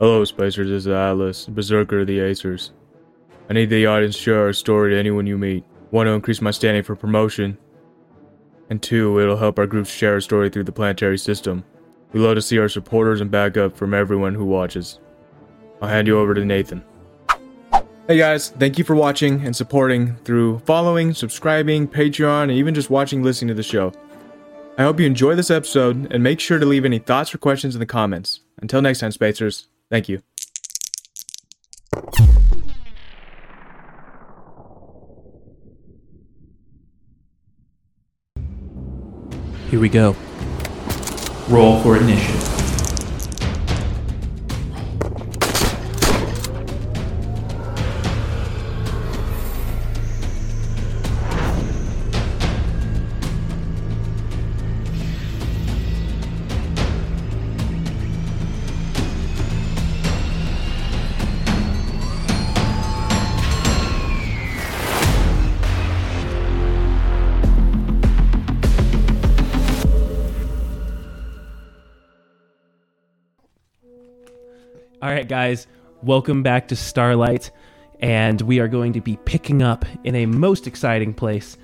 Hello, Spacers. This is Atlas, Berserker of the Acers. I need the audience to share our story to anyone you meet. One, to increase my standing for promotion. And two, it'll help our group share our story through the planetary system. We love to see our supporters and backup from everyone who watches. I'll hand you over to Nathan. Hey guys, thank you for watching and supporting through following, subscribing, Patreon, and even just watching listening to the show. I hope you enjoy this episode and make sure to leave any thoughts or questions in the comments. Until next time, Spacers, thank you. Here we go. Roll for initiative. Guys, welcome back to Starlight, and we are going to be picking up in a most exciting place.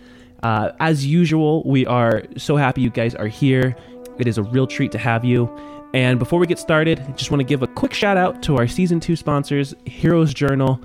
Uh, as usual, we are so happy you guys are here. It is a real treat to have you. And before we get started, I just want to give a quick shout out to our season two sponsors, Heroes Journal.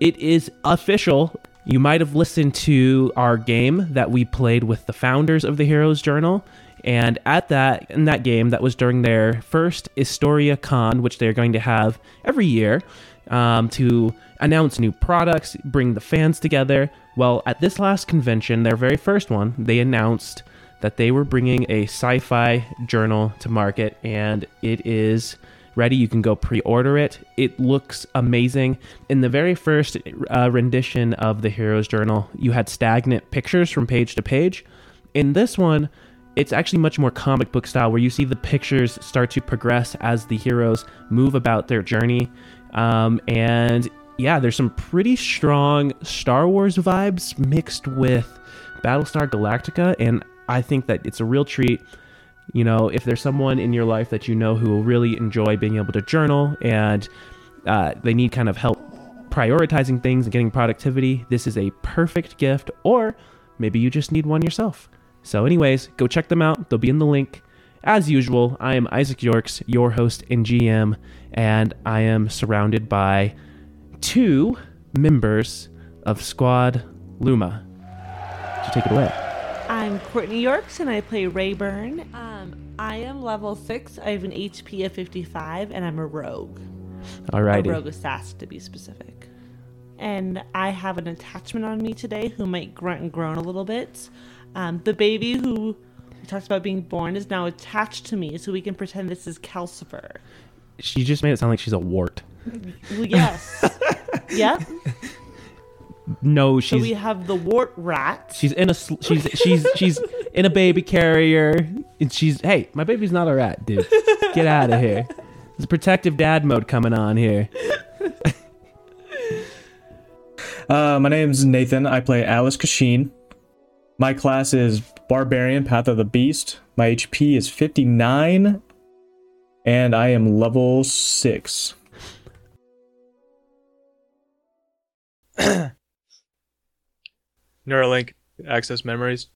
It is official. You might have listened to our game that we played with the founders of the Heroes Journal. And at that in that game, that was during their first Historia Con, which they're going to have every year um, to announce new products, bring the fans together. Well, at this last convention, their very first one, they announced that they were bringing a sci-fi journal to market, and it is ready. You can go pre-order it. It looks amazing. In the very first uh, rendition of the Heroes Journal, you had stagnant pictures from page to page. In this one, it's actually much more comic book style where you see the pictures start to progress as the heroes move about their journey. Um, and yeah there's some pretty strong star wars vibes mixed with battlestar galactica and i think that it's a real treat you know if there's someone in your life that you know who will really enjoy being able to journal and uh, they need kind of help prioritizing things and getting productivity this is a perfect gift or maybe you just need one yourself so, anyways, go check them out. They'll be in the link. As usual, I am Isaac Yorks, your host and GM, and I am surrounded by two members of Squad Luma. So take it away. I'm Courtney Yorks and I play Rayburn. Um, I am level 6. I have an HP of 55 and I'm a rogue. Alrighty. A rogue assassin to be specific. And I have an attachment on me today who might grunt and groan a little bit. Um, the baby who talks about being born is now attached to me, so we can pretend this is Calcifer. She just made it sound like she's a wart. Well, yes. yep. No, So she's we have the wart rat. she's in a sl- she's she's she's in a baby carrier, and she's hey, my baby's not a rat, dude. Get out of here. There's protective dad mode coming on here. Uh, my name is Nathan. I play Alice Kashin. My class is Barbarian, Path of the Beast. My HP is 59, and I am level 6. Neuralink, access memories.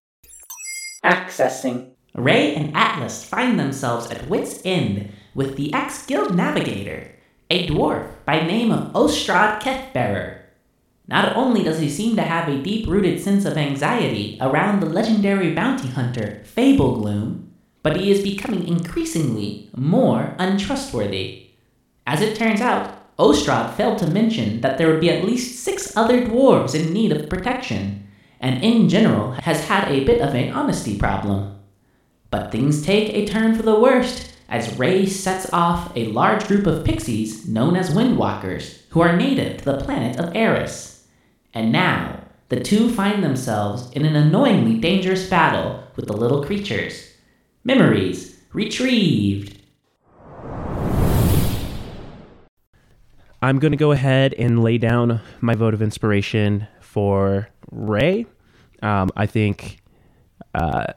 Accessing. Ray and Atlas find themselves at wit's end with the ex guild navigator, a dwarf by name of Ostrad Kethbearer. Not only does he seem to have a deep rooted sense of anxiety around the legendary bounty hunter Fable Gloom, but he is becoming increasingly more untrustworthy. As it turns out, Ostrad failed to mention that there would be at least six other dwarves in need of protection, and in general has had a bit of an honesty problem. But things take a turn for the worst as Ray sets off a large group of pixies known as Windwalkers, who are native to the planet of Eris. And now, the two find themselves in an annoyingly dangerous battle with the little creatures. Memories retrieved. I'm going to go ahead and lay down my vote of inspiration for Ray. Um, I think uh,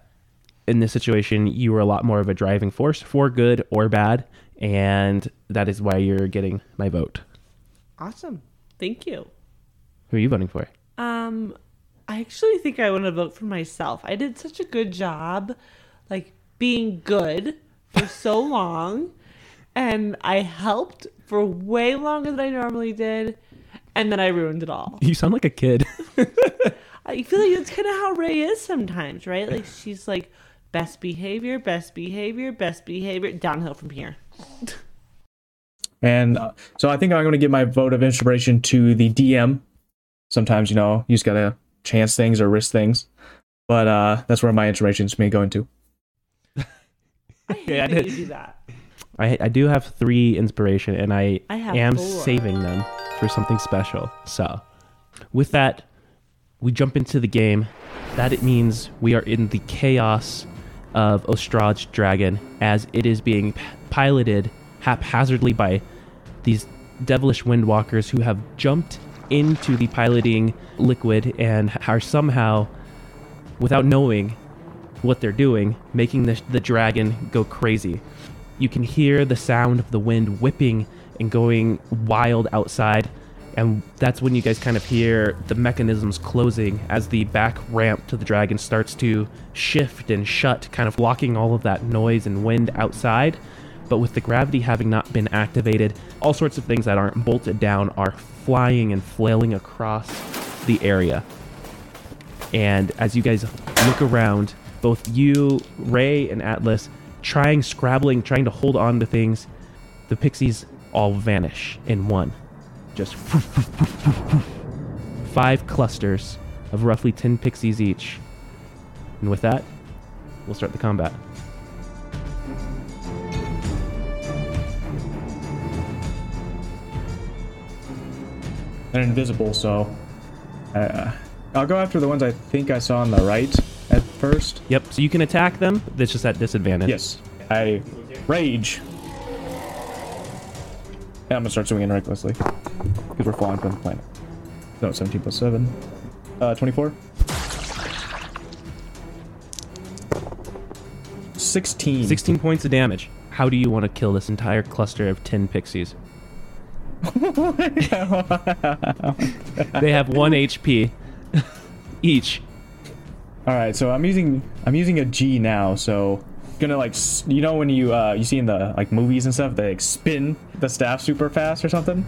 in this situation, you were a lot more of a driving force for good or bad, and that is why you're getting my vote. Awesome. Thank you. Who are you voting for? Um, I actually think I want to vote for myself. I did such a good job, like being good for so long, and I helped for way longer than I normally did, and then I ruined it all. You sound like a kid. I feel like that's kind of how Ray is sometimes, right? Like she's like best behavior, best behavior, best behavior, downhill from here. And uh, so I think I'm going to give my vote of inspiration to the DM. Sometimes, you know, you just got to chance things or risk things. But uh, that's where my inspiration is me going to. I hate Yeah, I that did. you do that. I, I do have three inspiration, and I, I am four. saving them for something special. So, with that, we jump into the game. That it means we are in the chaos of Ostrad's dragon as it is being p- piloted haphazardly by these devilish windwalkers who have jumped into the piloting liquid and are somehow, without knowing what they're doing, making the, the dragon go crazy. You can hear the sound of the wind whipping and going wild outside. And that's when you guys kind of hear the mechanisms closing as the back ramp to the dragon starts to shift and shut, kind of blocking all of that noise and wind outside. But with the gravity having not been activated, all sorts of things that aren't bolted down are flying and flailing across the area. And as you guys look around, both you, Ray, and Atlas, trying, scrabbling, trying to hold on to things, the pixies all vanish in one. Just five clusters of roughly 10 pixies each. And with that, we'll start the combat. They're invisible, so uh, I'll go after the ones I think I saw on the right at first. Yep, so you can attack them, it's just at disadvantage. Yes. I rage. And I'm gonna start swinging recklessly. Because we're falling from the planet. No, 17 plus 7. Uh, 24. 16. 16 points of damage. How do you want to kill this entire cluster of 10 pixies? they have 1 HP each. All right, so I'm using I'm using a G now, so gonna like you know when you uh you see in the like movies and stuff they like spin the staff super fast or something.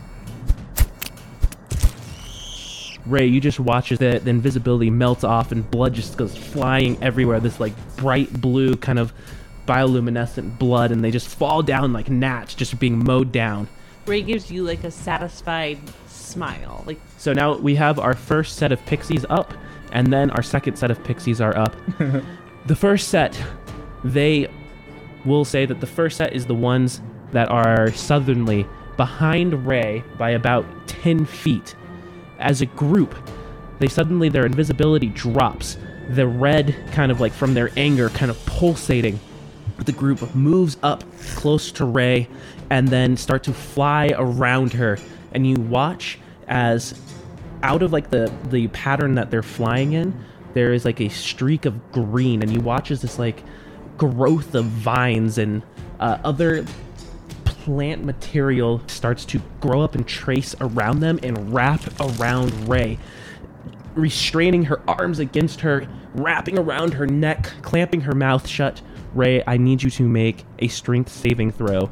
Ray, you just watch as the, the invisibility melts off and blood just goes flying everywhere. This like bright blue kind of bioluminescent blood, and they just fall down like gnats, just being mowed down. Ray gives you like a satisfied smile. Like So now we have our first set of pixies up, and then our second set of pixies are up. the first set, they will say that the first set is the ones that are southernly behind Ray by about 10 feet. As a group, they suddenly, their invisibility drops. The red, kind of like from their anger, kind of pulsating the group moves up close to Ray and then start to fly around her. And you watch as out of like the the pattern that they're flying in, there is like a streak of green, and you watch as this like growth of vines and uh, other plant material starts to grow up and trace around them and wrap around Ray restraining her arms against her, wrapping around her neck, clamping her mouth shut. Ray, I need you to make a strength saving throw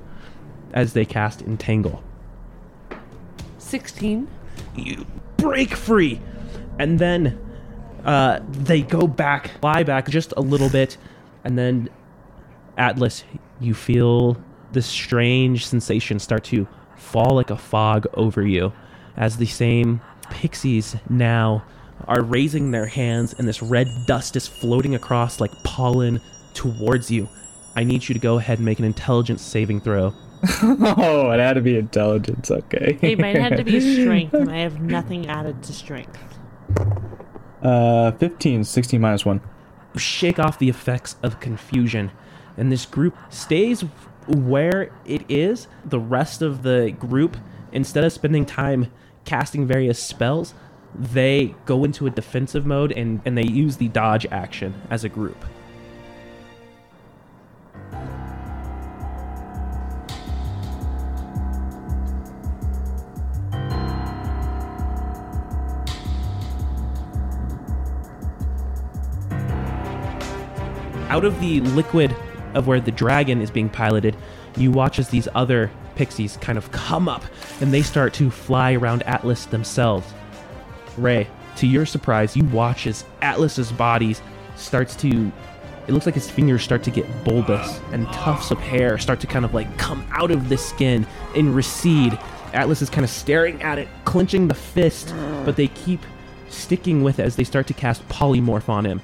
as they cast Entangle. 16. You break free, and then uh, they go back, fly back just a little bit, and then Atlas, you feel this strange sensation start to fall like a fog over you as the same pixies now are raising their hands and this red dust is floating across like pollen towards you. I need you to go ahead and make an intelligence saving throw. oh, it had to be intelligence. Okay. Hey, mine had to be strength, and I have nothing added to strength. uh, 15, 16 minus one. shake off the effects of confusion, and this group stays where it is. The rest of the group, instead of spending time casting various spells, they go into a defensive mode and, and they use the dodge action as a group. Out of the liquid of where the dragon is being piloted, you watch as these other pixies kind of come up and they start to fly around Atlas themselves. Ray, to your surprise, you watch as Atlas's body starts to it looks like his fingers start to get bulbous and tufts of hair start to kind of like come out of the skin and recede. Atlas is kind of staring at it, clenching the fist, but they keep sticking with it as they start to cast polymorph on him.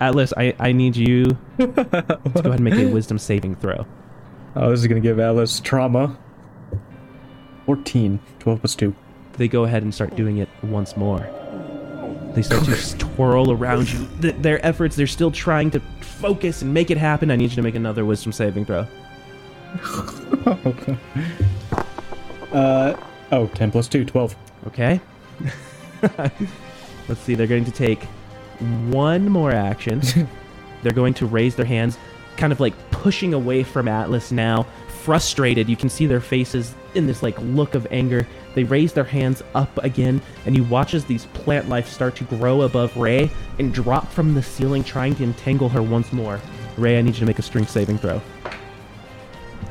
Atlas, I, I need you to go ahead and make a wisdom saving throw. Oh, this is gonna give Alice trauma. 14. 12 plus 2. They go ahead and start doing it once more. They start to twirl around you. Th- their efforts, they're still trying to focus and make it happen. I need you to make another wisdom saving throw. Uh, oh, 10 plus 2, 12. Okay. Let's see. They're going to take one more action. they're going to raise their hands, kind of like pushing away from Atlas now. Frustrated, you can see their faces in this like look of anger. They raise their hands up again, and you watch as these plant life start to grow above Ray and drop from the ceiling, trying to entangle her once more. Ray, I need you to make a strength saving throw.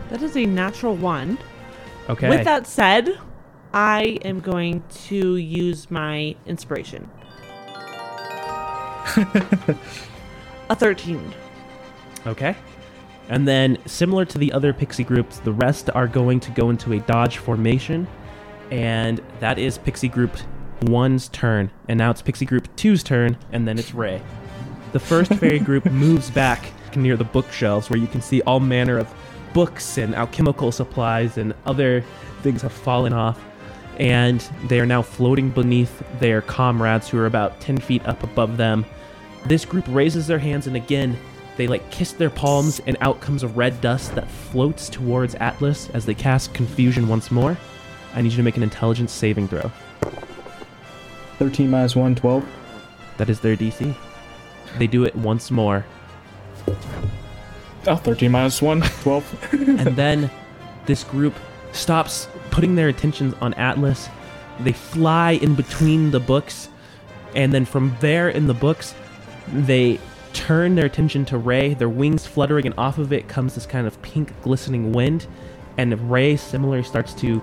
That is a natural one. Okay. With that said, I am going to use my inspiration. a 13. Okay. And then, similar to the other pixie groups, the rest are going to go into a dodge formation. And that is Pixie Group 1's turn. And now it's Pixie Group 2's turn, and then it's Ray. The first fairy group moves back near the bookshelves where you can see all manner of books and alchemical supplies and other things have fallen off. And they are now floating beneath their comrades who are about 10 feet up above them. This group raises their hands, and again, they like kiss their palms, and out comes a red dust that floats towards Atlas as they cast confusion once more. I need you to make an intelligence saving throw. 13 minus 1, 12. That is their DC. They do it once more, Oh, 13 minus 1, 12. and then this group stops putting their attention on Atlas. They fly in between the books, and then from there in the books, they turn their attention to Ray. Their wings fluttering, and off of it comes this kind of pink, glistening wind. And Ray similarly starts to,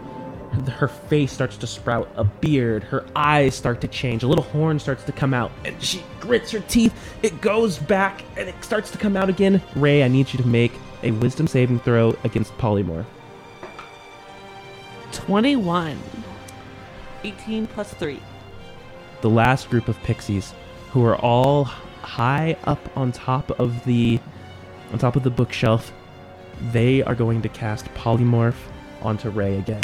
her face starts to sprout a beard. Her eyes start to change. A little horn starts to come out, and she grits her teeth. It goes back, and it starts to come out again. Ray, I need you to make a Wisdom saving throw against Polymorph. 21. 18 plus 3. the last group of pixies who are all high up on top of the on top of the bookshelf they are going to cast polymorph onto ray again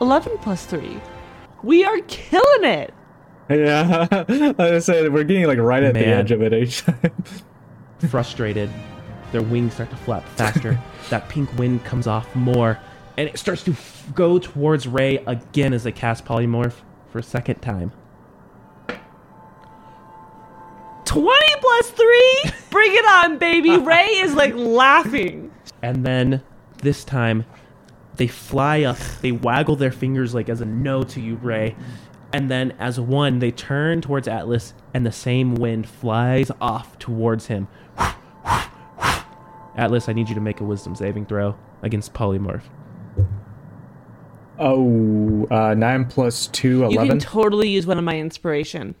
11 plus 3. We are killing it. yeah, like I said, we're getting like right at the edge of it each time. frustrated their wings start to flap faster that pink wind comes off more and it starts to f- go towards ray again as they cast polymorph for a second time 20 plus 3. Bring it on, baby. Ray is like laughing. And then this time, they fly up, they waggle their fingers like as a no to you, Ray. And then as one, they turn towards Atlas, and the same wind flies off towards him. Atlas, I need you to make a wisdom saving throw against Polymorph. Oh, uh, 9 plus 2, You 11. can totally use one of my inspiration.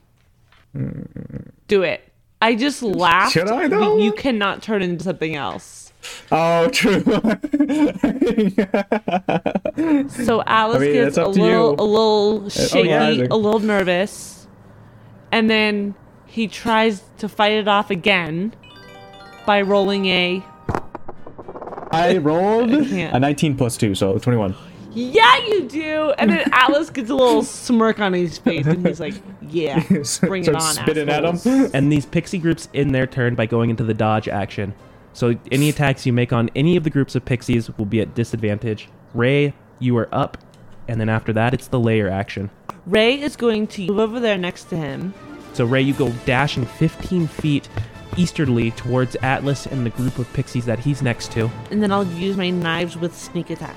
Do it. I just laughed. Should I, though? You cannot turn into something else. oh, true. So Alice mean, gets a little, oh, you. a little shaky, Isaac. a little nervous, and then he tries to fight it off again by rolling a. I rolled can't. a 19 plus 2, so 21. Yeah, you do. And then Alice gets a little smirk on his face, and he's like, "Yeah, bring it on, Starts spitting at him. assholes." And these pixie groups in their turn by going into the dodge action. So any attacks you make on any of the groups of pixies will be at disadvantage. Ray, you are up, and then after that, it's the lair action. Ray is going to move over there next to him. So Ray, you go dashing 15 feet easterly towards Atlas and the group of pixies that he's next to. and then I'll use my knives with sneak attack.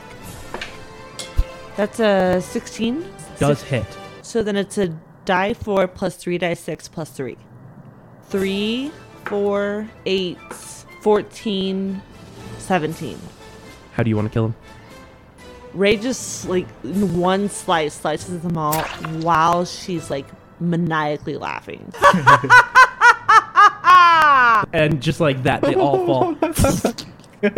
That's a 16. Does Six- hit. So then it's a die 4 plus 3 die 6 plus 3. 3, 4, 8, 14, 17. How do you want to kill him? Ray just like in one slice slices them all while she's like maniacally laughing. And just like that, they all fall.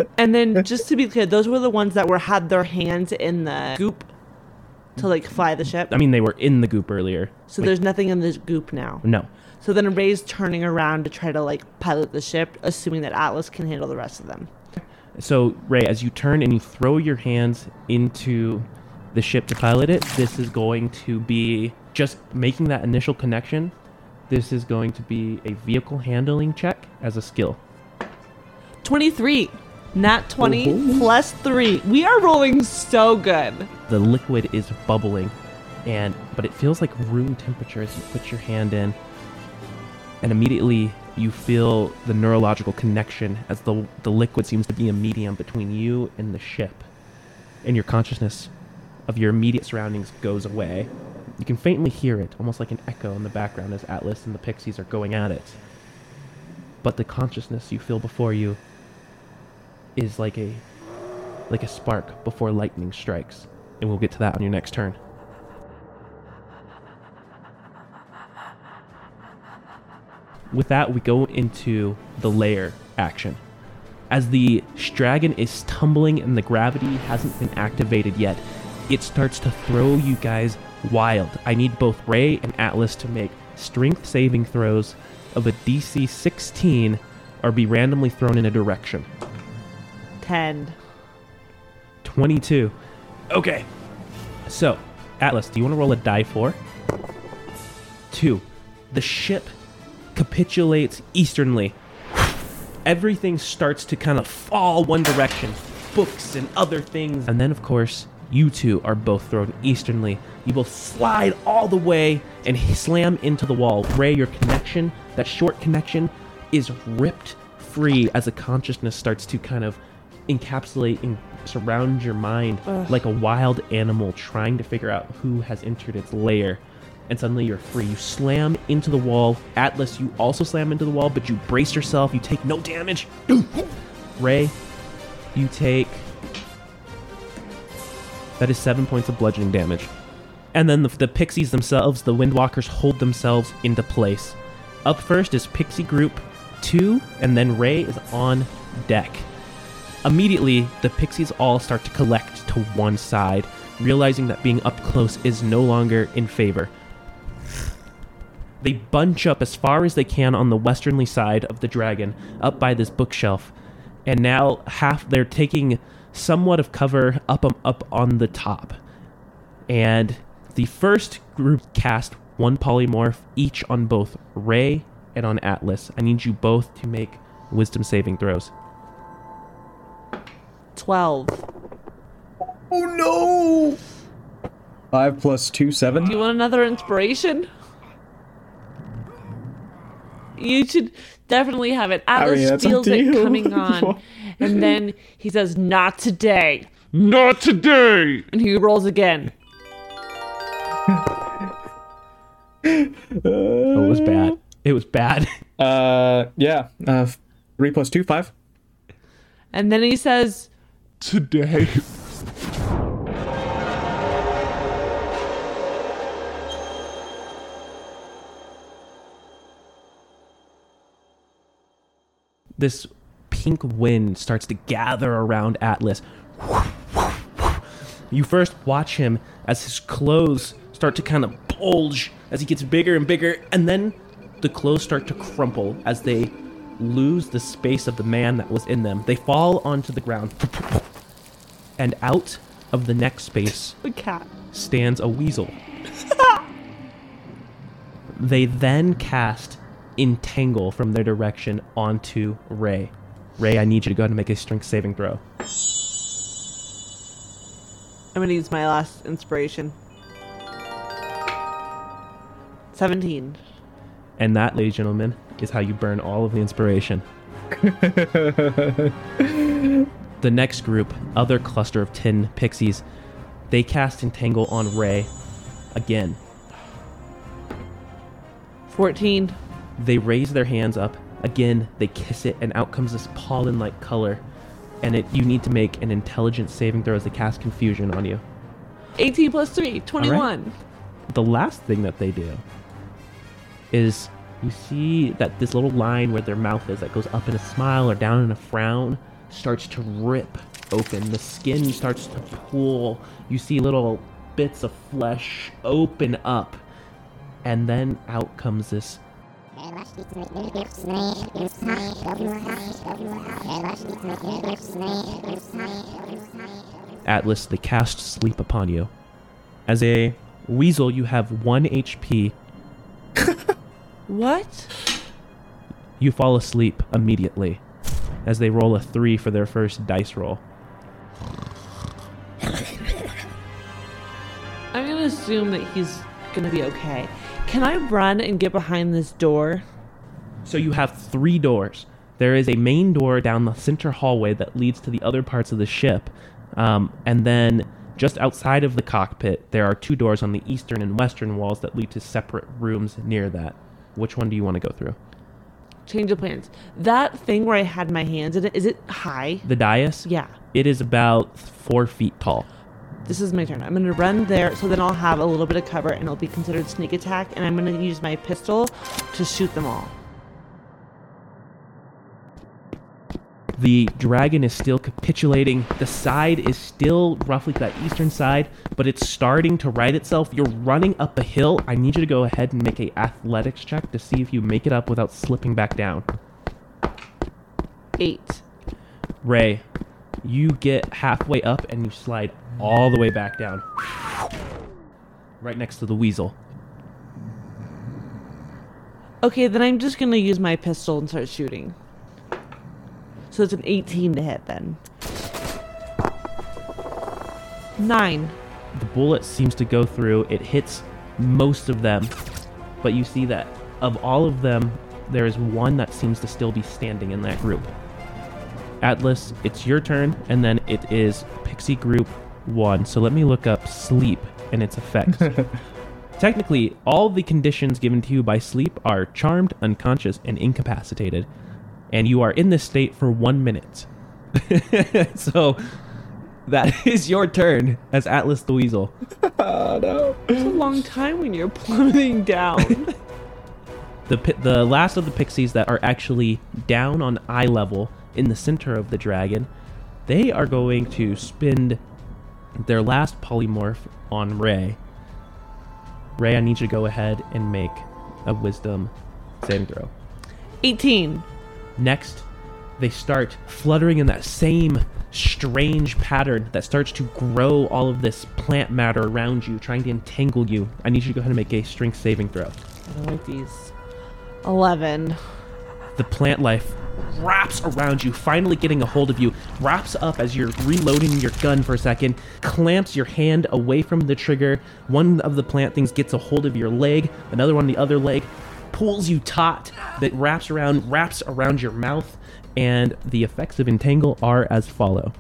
and then just to be clear, those were the ones that were had their hands in the goop to like fly the ship. I mean, they were in the goop earlier. So Wait, there's nothing in this goop now. no. So then Ray's turning around to try to like pilot the ship, assuming that Atlas can handle the rest of them. So Ray, as you turn and you throw your hands into the ship to pilot it, this is going to be just making that initial connection. This is going to be a vehicle handling check as a skill. 23. Nat 20 plus 3. We are rolling so good. The liquid is bubbling, and but it feels like room temperature as you put your hand in, and immediately you feel the neurological connection as the the liquid seems to be a medium between you and the ship, and your consciousness of your immediate surroundings goes away. You can faintly hear it, almost like an echo in the background as Atlas and the Pixies are going at it. But the consciousness you feel before you is like a like a spark before lightning strikes. And we'll get to that on your next turn. With that, we go into the lair action. As the dragon is tumbling and the gravity hasn't been activated yet, it starts to throw you guys wild. I need both Ray and Atlas to make strength saving throws of a DC 16 or be randomly thrown in a direction. 10. 22. Okay. So, Atlas, do you want to roll a die for? Two. The ship capitulates easternly. Everything starts to kind of fall one direction. Books and other things. And then, of course, you two are both thrown easternly. You both slide all the way and slam into the wall. Ray, your connection, that short connection, is ripped free as a consciousness starts to kind of encapsulate and surround your mind like a wild animal trying to figure out who has entered its lair. And suddenly you're free. You slam into the wall. Atlas, you also slam into the wall, but you brace yourself. You take no damage. Ray, you take. That is seven points of bludgeoning damage. And then the, the pixies themselves, the windwalkers, hold themselves into place. Up first is Pixie Group 2, and then Ray is on deck. Immediately, the pixies all start to collect to one side, realizing that being up close is no longer in favor. They bunch up as far as they can on the westernly side of the dragon, up by this bookshelf, and now half they're taking somewhat of cover up um, up on the top. And the first group cast one polymorph each on both Ray and on Atlas. I need you both to make wisdom saving throws. 12. Oh no! Five plus two, seven. Do you want another inspiration? You should definitely have it. Atlas mean, feels it coming on. and then he says, Not today. Not today. And he rolls again. Oh, it was bad. It was bad. Uh, yeah. Uh, three plus two, five. And then he says, Today. this pink wind starts to gather around Atlas. You first watch him as his clothes start to kind of bulge as he gets bigger and bigger, and then the clothes start to crumple as they lose the space of the man that was in them. They fall onto the ground. And out of the next space The cat. stands a weasel. they then cast Entangle from their direction onto Ray. Ray, I need you to go ahead and make a strength saving throw. I'm going to use my last inspiration. 17. And that, ladies and gentlemen, is how you burn all of the inspiration. the next group, other cluster of 10 pixies, they cast Entangle on Ray again. 14. They raise their hands up. Again, they kiss it, and out comes this pollen like color. And it, you need to make an intelligence saving throw as they cast confusion on you. 18 plus 3, 21. The last thing that they do is you see that this little line where their mouth is that goes up in a smile or down in a frown starts to rip open. The skin starts to pull. You see little bits of flesh open up. And then out comes this Atlas, the cast sleep upon you. As a weasel, you have one HP. What? You fall asleep immediately as they roll a three for their first dice roll. I'm to assume that he's going to be okay. Can I run and get behind this door? So you have three doors. There is a main door down the center hallway that leads to the other parts of the ship. Um, and then just outside of the cockpit, there are two doors on the eastern and western walls that lead to separate rooms near that. Which one do you want to go through? Change of plans. That thing where I had my hands in it, is it high? The dais? Yeah. It is about four feet tall. This is my turn. I'm going to run there so then I'll have a little bit of cover and it'll be considered sneak attack. And I'm going to use my pistol to shoot them all. The dragon is still capitulating. The side is still roughly that eastern side, but it's starting to right itself. You're running up a hill. I need you to go ahead and make a athletics check to see if you make it up without slipping back down. Eight. Ray, you get halfway up and you slide all the way back down. Right next to the weasel. Okay, then I'm just going to use my pistol and start shooting. So it's an 18 to hit then. Nine. The bullet seems to go through. It hits most of them, but you see that of all of them, there is one that seems to still be standing in that group. Atlas, it's your turn, and then it is Pixie Group 1. So let me look up sleep and its effects. Technically, all the conditions given to you by sleep are charmed, unconscious, and incapacitated. And you are in this state for one minute. so that is your turn as Atlas the Weasel. It's a long time when you're plummeting down. The, pi- the last of the pixies that are actually down on eye level in the center of the dragon, they are going to spend their last polymorph on Ray. Ray, I need you to go ahead and make a wisdom saving throw. 18. Next, they start fluttering in that same strange pattern that starts to grow all of this plant matter around you, trying to entangle you. I need you to go ahead and make a strength saving throw. I don't like these. 11. The plant life wraps around you, finally getting a hold of you, wraps up as you're reloading your gun for a second, clamps your hand away from the trigger. One of the plant things gets a hold of your leg, another one the other leg, pulls you taut, that wraps around, wraps around your mouth, and the effects of entangle are as follow.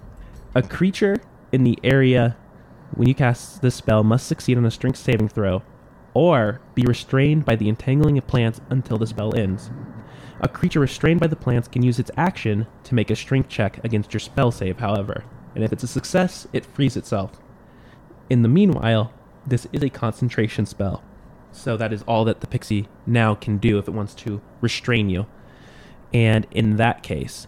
A creature in the area when you cast this spell must succeed on a strength saving throw or be restrained by the entangling of plants until the spell ends. A creature restrained by the plants can use its action to make a strength check against your spell save, however, and if it's a success, it frees itself. In the meanwhile, this is a concentration spell, so that is all that the pixie now can do if it wants to restrain you. And in that case,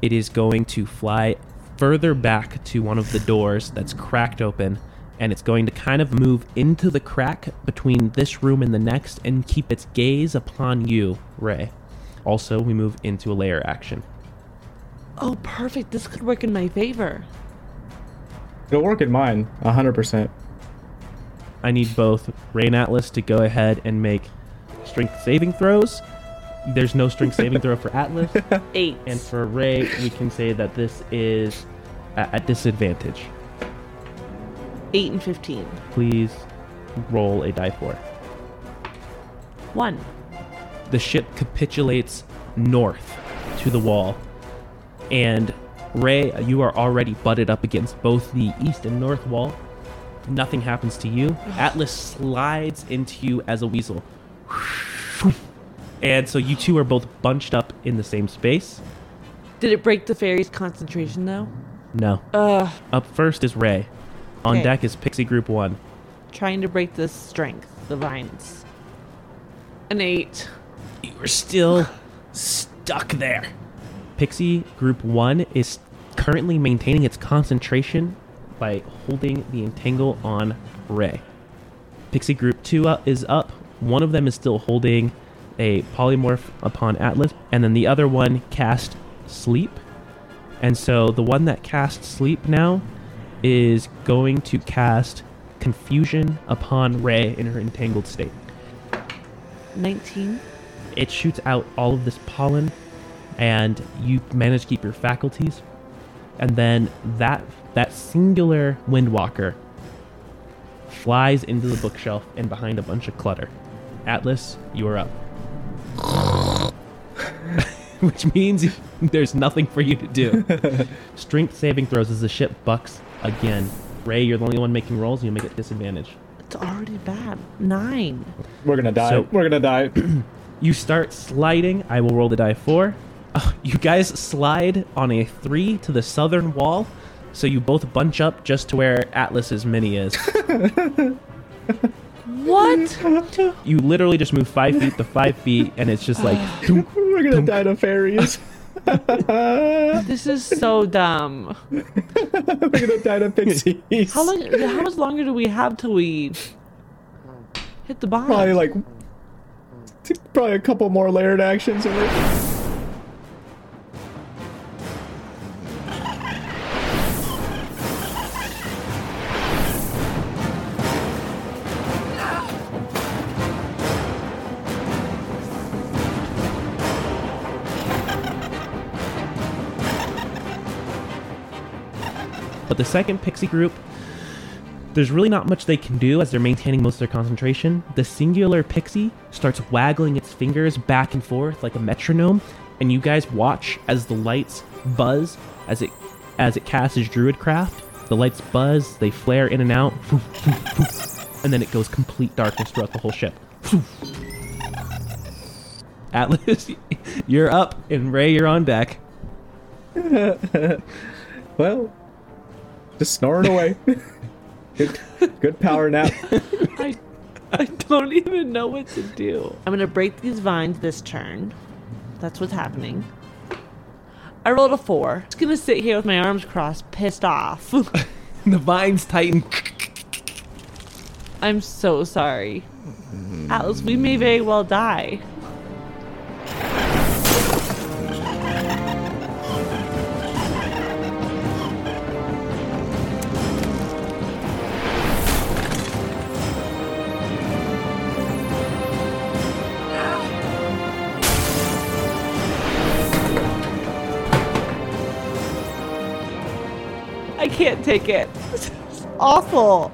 it is going to fly further back to one of the doors that's cracked open and it's going to kind of move into the crack between this room and the next and keep its gaze upon you, Ray. Also, we move into a lair action. Oh, perfect. This could work in my favor. It'll work in mine, 100%. I need both Ray and Atlas to go ahead and make strength saving throws. There's no strength saving throw for Atlas, 8. and for Ray, we can say that this is at a disadvantage. 8 and 15. Please roll a die for. 1. the ship capitulates north to the wall. And Ray, you are already butted up against both the east and north wall. Nothing happens to you. Atlas slides into you as a weasel. And so you two are both bunched up in the same space. Did it break the fairy's concentration though? No. Ugh. Up first is Ray. On Okay. deck is Pixie Group 1. Trying to break the strength, the vines. An eight. You are still stuck there. Pixie Group 1 is currently maintaining its concentration by holding the entangle on Ray. Pixie Group 2 up is up. One of them is still holding a polymorph upon Atlas, and then the other one cast Sleep. And so the one that cast Sleep now is going to cast Confusion upon Ray in her entangled state. 19. it shoots out all of this pollen and you manage to keep your faculties and then that that singular windwalker flies into the bookshelf and behind a bunch of clutter atlas you are up which means there's nothing for you to do strength saving throws as the ship bucks again ray you're the only one making rolls you make it disadvantage It's already bad. Nine. We're gonna die. So- We're gonna die. You start sliding. I will roll the die four. Uh, you guys slide on a three to the southern wall, so you both bunch up just to where Atlas's mini is. What? you literally just move five feet to five feet, and it's just like thunk. We're gonna die to fairies. this is so dumb. We're gonna die to pixies. How long? How much longer do we have till we hit the bottom? Probably like probably a couple more layered actions. And we're- the second pixie group, there's really not much they can do as they're maintaining most of their concentration. The singular pixie starts waggling its fingers back and forth like a metronome, and you guys watch as the lights buzz as it as it casts its druidcraft. The lights buzz, they flare in and out, and then it goes complete darkness throughout the whole ship. Atlas, you're up, and Ray, you're on deck. well, just snoring away. good, good power nap. I, I don't even know what to do. I'm gonna break these vines this turn. That's what's happening. I rolled a four. Just gonna sit here with my arms crossed, pissed off. The vines tighten. I'm so sorry. Atlas, we may very well die. Take it. This is awful.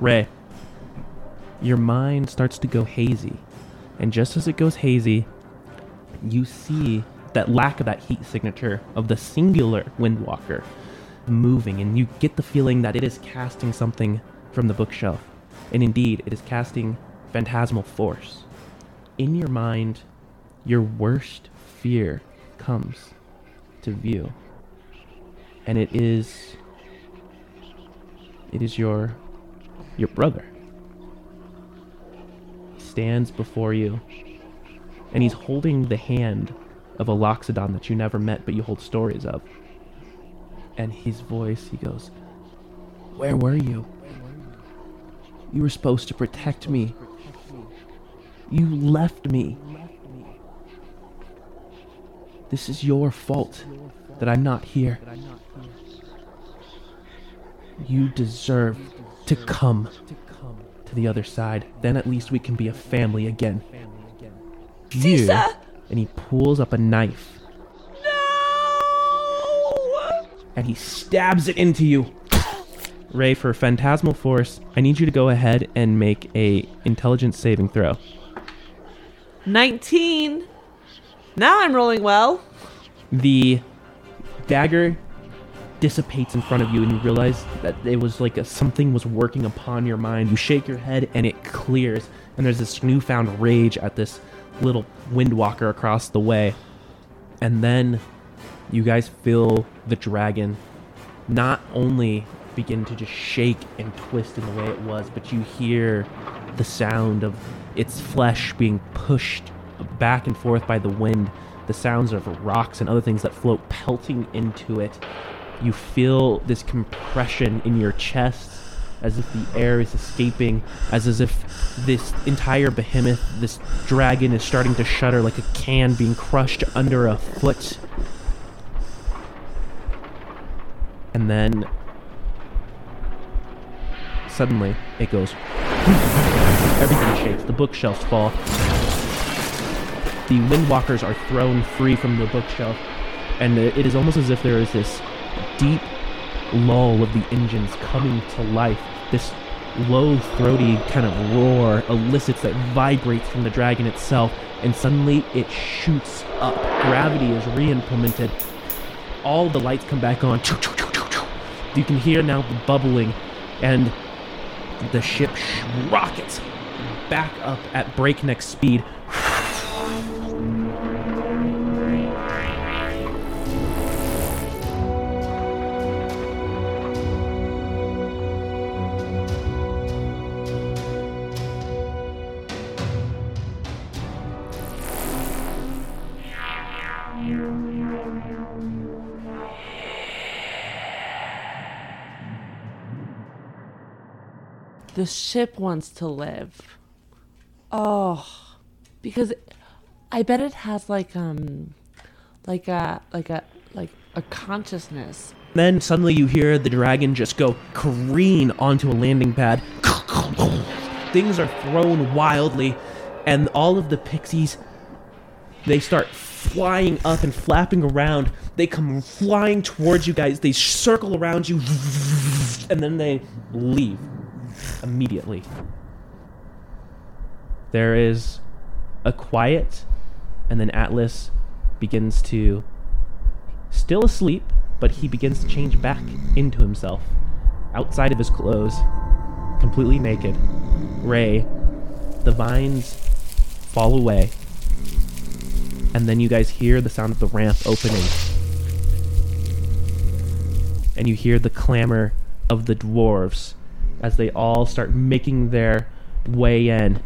Ray, your mind starts to go hazy. And just as it goes hazy, you see that lack of that heat signature of the singular Windwalker moving, and you get the feeling that it is casting something from the bookshelf. And indeed, it is casting phantasmal force. In your mind, your worst fear comes to view. And it is. It is your your brother. He stands before you, and he's holding the hand of a Loxodon that you never met but you hold stories of. And his voice, he goes, Where were you? You were supposed to protect me. You left me. This is your fault that I'm not here. You deserve to come to the other side. Then at least we can be a family again. You, and he pulls up a knife No! and he stabs it into you. Ray, for phantasmal force, I need you to go ahead and make a intelligence saving throw. 19. Now I'm rolling well. The dagger dissipates in front of you, and you realize that it was like a, something was working upon your mind. You shake your head, and it clears, and there's this newfound rage at this little windwalker across the way. And then you guys feel the dragon not only begin to just shake and twist in the way it was, but you hear the sound of its flesh being pushed back and forth by the wind, the sounds of rocks and other things that float pelting into it. You feel this compression in your chest as if the air is escaping, as, as if this entire behemoth, this dragon, is starting to shudder like a can being crushed under a foot. And then suddenly it goes. Everything shakes. The bookshelves fall. The windwalkers are thrown free from the bookshelf, and it is almost as if there is this deep lull of the engines coming to life. This low, throaty kind of roar elicits that vibrates from the dragon itself, and suddenly it shoots up. Gravity is re implemented. All the lights come back on. You can hear now the bubbling, and the ship rockets back up at breakneck speed. The ship wants to live. Oh, because I bet it has like um, like a like a like a consciousness. Then suddenly you hear the dragon just go careen onto a landing pad. Things are thrown wildly, and all of the pixies they start flying up and flapping around. They come flying towards you guys. They circle around you, and then they leave immediately. There is a quiet, and then Atlas begins to, still asleep, but he begins to change back into himself, outside of his clothes, completely naked. Ray, the vines fall away, and then you guys hear the sound of the ramp opening. And you hear the clamor of the dwarves as they all start making their way in.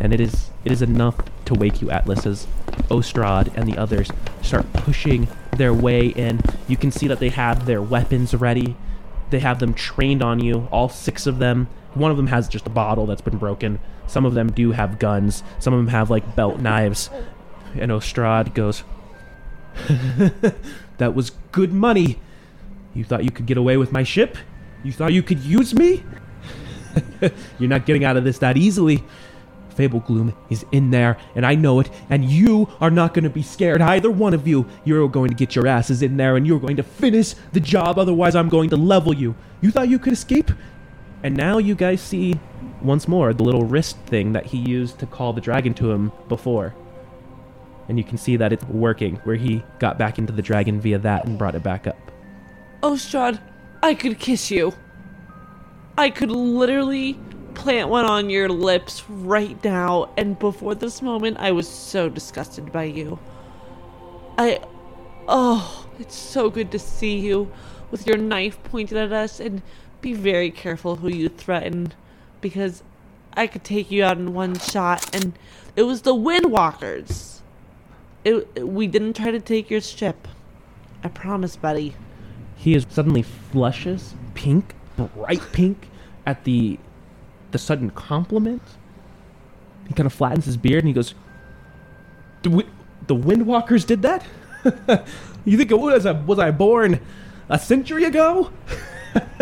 And it is it is enough to wake you, Atlas, as Ostrad and the others start pushing their way in. You can see that they have their weapons ready. They have them trained on you, all six of them. One of them has just a bottle that's been broken. Some of them do have guns. Some of them have like belt knives. And Ostrad goes, That was good money. You thought you could get away with my ship? You thought you could use me? You're not getting out of this that easily. Fable Gloom is in there, and I know it, and you are not going to be scared. Either one of you. You're going to get your asses in there, and you're going to finish the job, otherwise, I'm going to level you. You thought you could escape? And now you guys see once more the little wrist thing that he used to call the dragon to him before. And you can see that it's working, where he got back into the dragon via that and brought it back up. Oh, Ostrad, I could kiss you. I could literally plant one on your lips right now, and before this moment, I was so disgusted by you. I. Oh, it's so good to see you with your knife pointed at us, and be very careful who you threaten because I could take you out in one shot, and it was the Windwalkers. It, we didn't try to take your ship. I promise, buddy. He is suddenly flushes pink, bright pink, at the the sudden compliment. He kind of flattens his beard and he goes, "The, wi- the Windwalkers did that? you think it was? A, was I born a century ago?"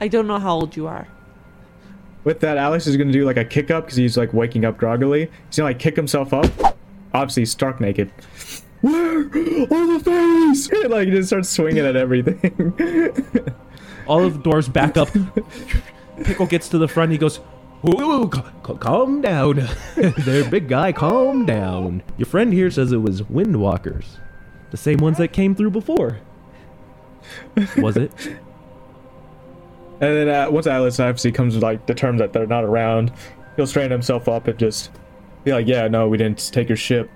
I don't know how old you are. With that, Alex is gonna do like a kick up because he's like waking up groggily. He's gonna like kick himself up. Obviously, stark naked. Where are the fairies? And, like, he just starts swinging at everything. All of the doors back up. Pickle gets to the front. He goes, "Ooh, ca- ca- calm down. there, big guy, calm down. Your friend here says it was Windwalkers, the same ones that came through before. Was it? and then uh, once Atlas obviously comes to like the terms that they're not around, he'll straighten himself up and just be like, "Yeah, no, we didn't take your ship,"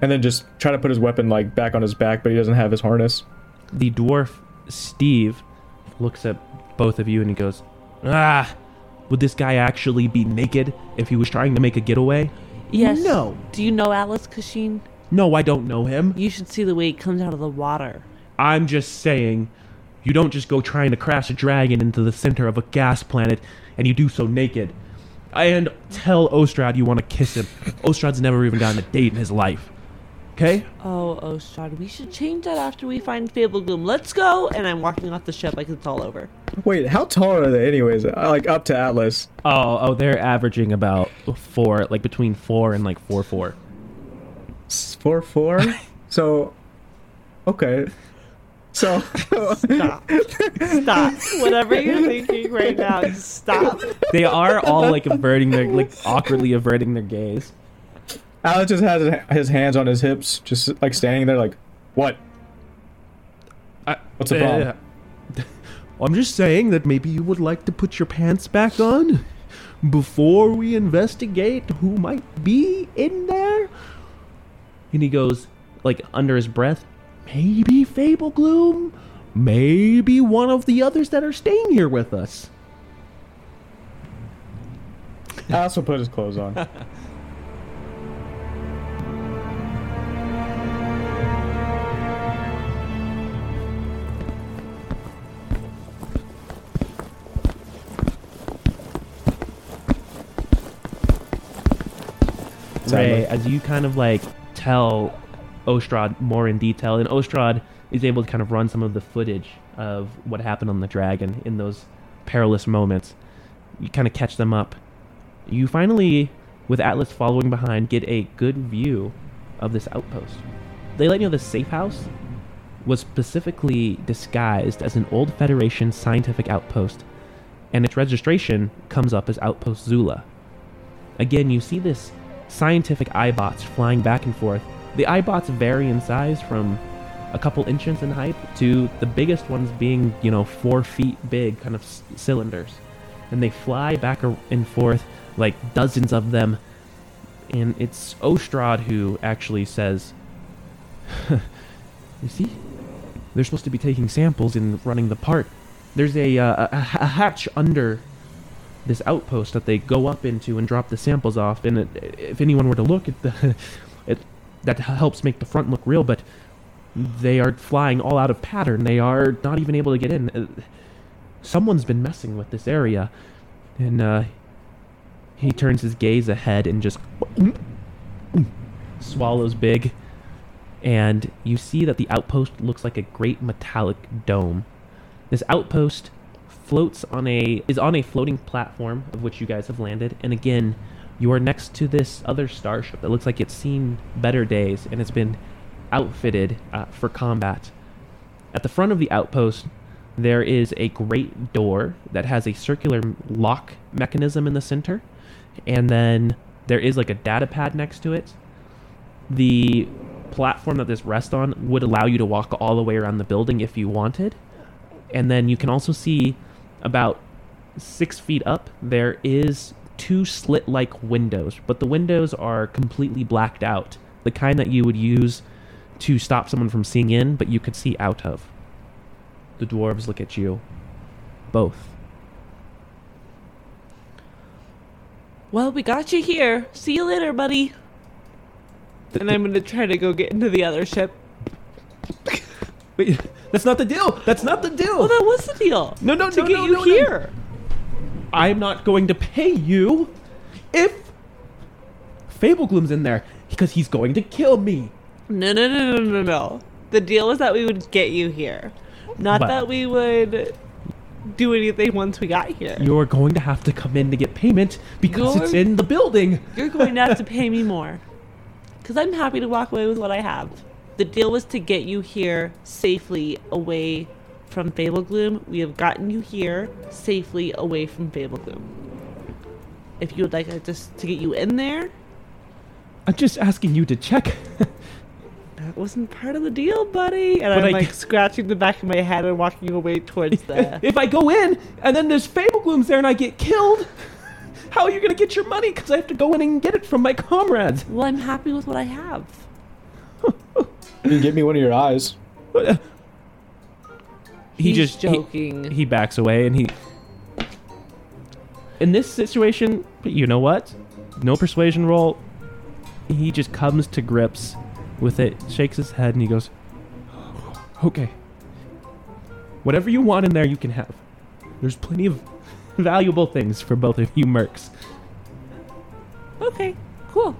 and then just try to put his weapon like back on his back, but he doesn't have his harness. The dwarf Steve looks at both of you and he goes, "Ah, would this guy actually be naked if he was trying to make a getaway?" Yes. No. Do you know Alice Kashin? No, I don't know him. You should see the way he comes out of the water. I'm just saying, you don't just go trying to crash a dragon into the center of a gas planet and you do so naked. And tell Ostrad you want to kiss him. Ostrad's never even gotten a date in his life. Okay? Oh, Ostrad, we should change that after we find Fable Gloom. Let's go! And I'm walking off the ship like it's all over. Wait, how tall are they, anyways? Uh, Like up to Atlas. Oh, oh, they're averaging about four, like between four and like four four. Four four. so, okay. So, Stop. stop. Whatever you're thinking right now, stop. They are all like averting their, like awkwardly averting their gaze. Alex just has his hands on his hips, just like standing there, like, what? I, What's the problem? I'm just saying that maybe you would like to put your pants back on before we investigate who might be in there. And he goes, like under his breath, maybe Fable Gloom, maybe one of the others that are staying here with us. Alex will put his clothes on. As you kind of like tell Ostrad more in detail, and Ostrad is able to kind of run some of the footage of what happened on the dragon in those perilous moments. You kind of catch them up. You finally, with Atlas following behind, get a good view of this outpost. They let you know the safe house was specifically disguised as an old Federation scientific outpost, and its registration comes up as Outpost Zula. Again, you see this scientific iBots flying back and forth. The iBots vary in size from a couple inches in height to the biggest ones being, you know, four feet big, kind of s- cylinders. And they fly back and forth like dozens of them. And it's Ostrad who actually says, You see? They're supposed to be taking samples and running the part. There's a, uh, a, a hatch under this outpost that they go up into and drop the samples off. And it, if anyone were to look at the, it that helps make the front look real. But they are flying all out of pattern. They are not even able to get in. Uh, Someone's been messing with this area, and uh, he turns his gaze ahead and just swallows big. And you see that the outpost looks like a great metallic dome. This outpost floats on a is on a floating platform of which you guys have landed. And again you are next to this other starship that looks like it's seen better days and it's been outfitted uh, for combat. At the front of the outpost there is a great door that has a circular lock mechanism in the center. And then there is like a data pad next to it. The platform that this rests on would allow you to walk all the way around the building if you wanted. And then you can also see about six feet up there is two slit like windows but the windows are completely blacked out the kind that you would use to stop someone from seeing in but you could see out of the dwarves look at you both Well, we got you here. See you later, buddy. And I'm gonna try to go get into the other ship. Wait, that's not the deal that's not the deal Well, that was the deal. No, no, no. to no, get no, you no, no. here. i'm not going to pay you if Fable Gloom's in there because he's going to kill me No, no, no, no, no, no. The deal was that we would get you here, not that we would do anything once we got here. You're going to have to come in to get payment because it's You're- in the building. You're going to have to pay me more. Because I'm happy to walk away with what I have. The deal was to get you here safely away from Fable Gloom. We have gotten you here safely away from Fable Gloom. If you would like us just to get you in there, I'm just asking you to check. that wasn't part of the deal, buddy. And But I'm I- like scratching the back of my head and walking away towards the. if I go in and then there's Fable Glooms there and I get killed, How are you gonna get your money? Because I have to go in and get it from my comrades. Well, I'm happy with what I have. You can give me one of your eyes. He He's just he- joking. he backs away and he in this situation you know what no persuasion roll he just comes to grips with it shakes his head and he goes okay whatever you want in there you can have there's plenty of valuable things for both of you mercs Okay, cool.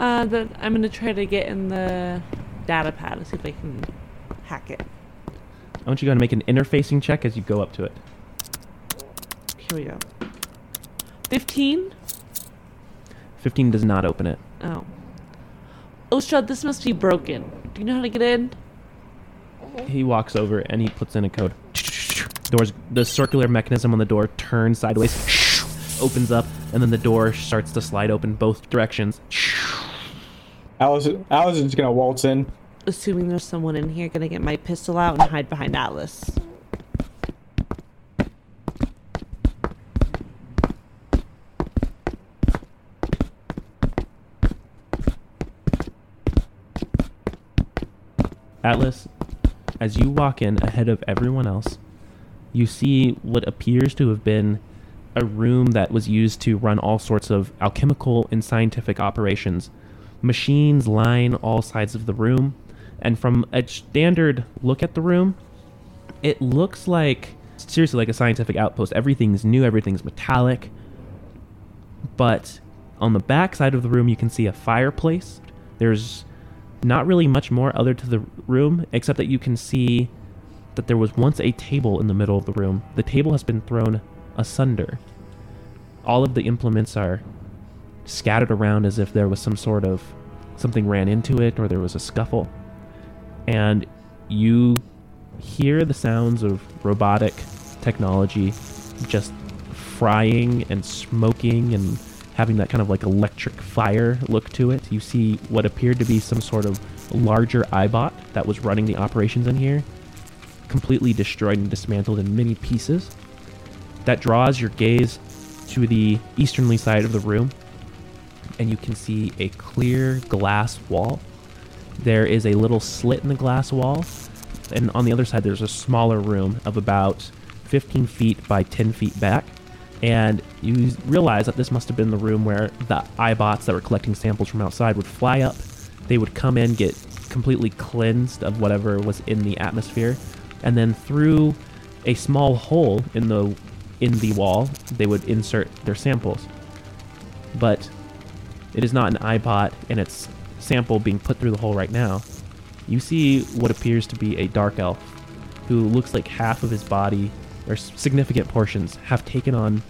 Uh, then I'm gonna try to get in the data pad to see if I can hack it. i want you to go and make an interfacing check as you go up to it Here we go. Fifteen. 15 does not open it Oh. Ostrad, this must be broken. Do you know how to get in? He walks over and he puts in a code. Doors, the circular mechanism on the door turns sideways, opens up, and then the door starts to slide open both directions. Alice, Alice is gonna waltz in. Assuming there's someone in here, gonna get my pistol out and hide behind Atlas. Atlas, as you walk in ahead of everyone else, you see what appears to have been a room that was used to run all sorts of alchemical and scientific operations. Machines line all sides of the room, and from a standard look at the room, it looks like seriously like a scientific outpost. Everything's new, everything's metallic. But on the back side of the room, you can see a fireplace. There's not really much more other to the room, except that you can see that there was once a table in the middle of the room. The table has been thrown asunder. All of the implements are scattered around as if there was some sort of something ran into it or there was a scuffle. And you hear the sounds of robotic technology just frying and smoking and having that kind of like electric fire look to it. You see what appeared to be some sort of larger iBot that was running the operations in here, completely destroyed and dismantled in many pieces. That draws your gaze to the easternly side of the room, and you can see a clear glass wall. There is a little slit in the glass wall, and on the other side, there's a smaller room of about 15 feet by 10 feet back. And you realize that this must have been the room where the iBots that were collecting samples from outside would fly up. They would come in, get completely cleansed of whatever was in the atmosphere, and then through a small hole in the in the wall, they would insert their samples. But it is not an iBot and its sample being put through the hole right now. You see what appears to be a dark elf who looks like half of his body or significant portions have taken on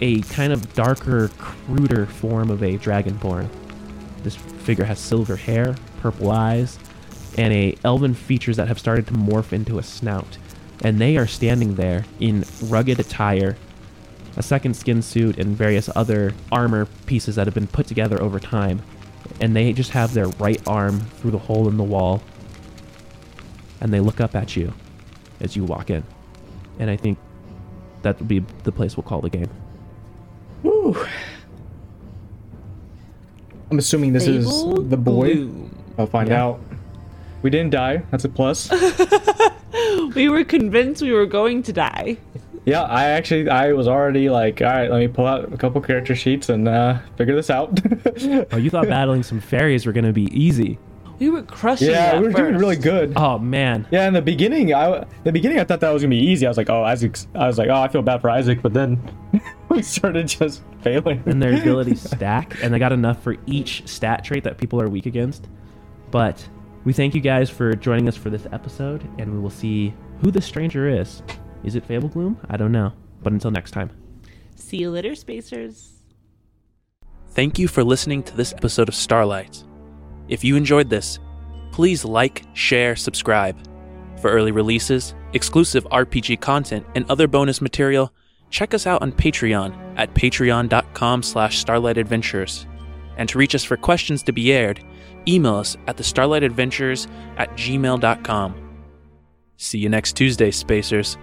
a kind of darker, cruder form of a dragonborn. This figure has silver hair, purple eyes, and a elven features that have started to morph into a snout. And they are standing there in rugged attire, a second skin suit, and various other armor pieces that have been put together over time. And they just have their right arm through the hole in the wall, and they look up at you as you walk in. And I think that would be the place we'll call the game. Woo. I'm assuming this is the boy. Bloom. I'll find Yeah. out. We didn't die. That's a plus. We were convinced we were going to die. Yeah, I actually I was already like, all right, let me pull out a couple character sheets and uh, figure this out. Oh, you thought battling some fairies were going to be easy. We were crushing yeah, we were doing really good. Oh, man. Yeah, in the beginning, I the beginning I thought that was gonna be easy. I was like, oh, Isaac's. I was like, oh, I feel bad for Isaac, but then we started just failing. And their abilities stack, and they got enough for each stat trait that people are weak against. But we thank you guys for joining us for this episode, and we will see who the stranger is. Is it Fable Gloom? I don't know. But until next time. See you later, spacers. Thank you for listening to this episode of Starlight. If you enjoyed this, please like, share, subscribe. For early releases, exclusive RPG content, and other bonus material, check us out on Patreon at patreon.com slash starlightadventures. And to reach us for questions to be aired, email us at the starlightadventures at gmail.com. See you next Tuesday, Spacers.